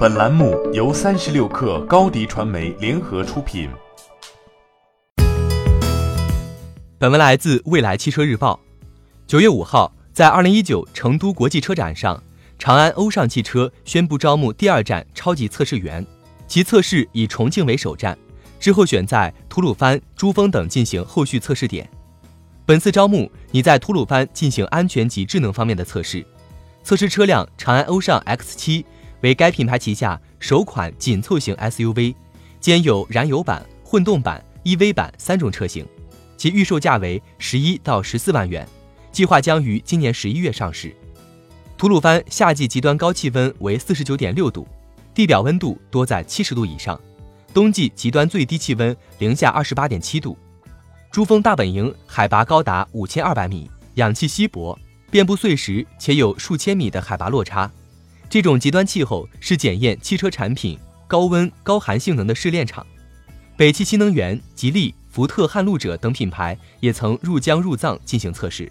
本栏目由三十六氪高低传媒联合出品。本文来自未来汽车日报。九月五号，在二零一九成都国际车展上，长安欧尚汽车宣布招募第二站超级测试员，其测试以重庆为首站，之后选在吐鲁番、珠峰等进行后续测试点。本次招募拟在吐鲁番进行安全及智能方面的测试。测试车辆长安欧尚 X7 为该品牌旗下首款紧凑型 SUV，兼有燃油版、混动版、EV 版三种车型，其预售价为十一到十四万元，计划将于今年十一月上市。吐鲁番夏季极端高气温为四十九点六度，地表温度多在七十度以上；冬季极端最低气温零下二十八点七度。珠峰大本营海拔高达五千二百米，氧气稀薄。遍布碎石，且有数千米的海拔落差，这种极端气候是检验汽车产品高温高寒性能的试炼场。北汽新能源、吉利、福特、撼路者等品牌也曾入江入藏进行测试。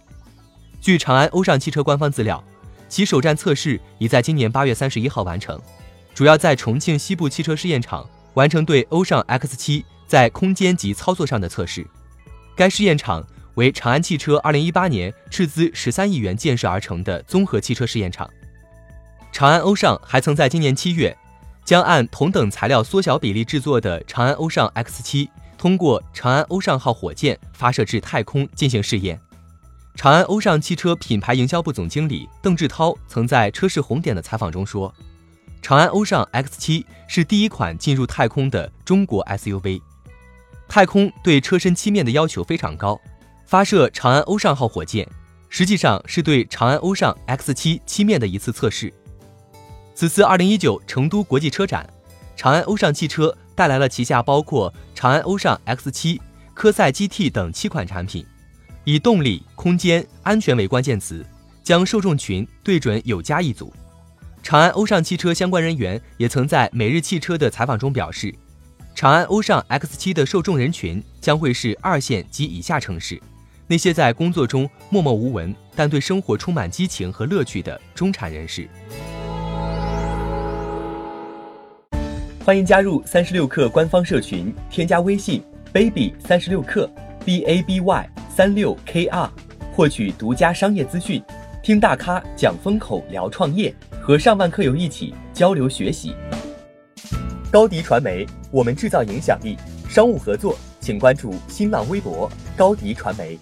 据长安欧尚汽车官方资料，其首站测试已在今年八月三十一号完成，主要在重庆西部汽车试验场完成对欧尚 X7 在空间及操作上的测试。该试验场。为长安汽车2018年斥资十三亿元建设而成的综合汽车试验场。长安欧尚还曾在今年七月，将按同等材料缩小比例制作的长安欧尚 X7 通过长安欧尚号火箭发射至太空进行试验。长安欧尚汽车品牌营销部总经理邓志涛曾在车市红点的采访中说：“长安欧尚 X7 是第一款进入太空的中国 SUV。太空对车身漆面的要求非常高。”发射长安欧尚号火箭，实际上是对长安欧尚 X7 漆面的一次测试。此次2019成都国际车展，长安欧尚汽车带来了旗下包括长安欧尚 X7、科赛 GT 等七款产品，以动力、空间、安全为关键词，将受众群对准有家一族。长安欧尚汽车相关人员也曾在每日汽车的采访中表示，长安欧尚 X7 的受众人群将会是二线及以下城市。那些在工作中默默无闻，但对生活充满激情和乐趣的中产人士，欢迎加入三十六氪官方社群，添加微信 baby 三十六氪 b a b y 三六 k r，获取独家商业资讯，听大咖讲风口，聊创业，和上万客友一起交流学习。高迪传媒，我们制造影响力。商务合作，请关注新浪微博高迪传媒。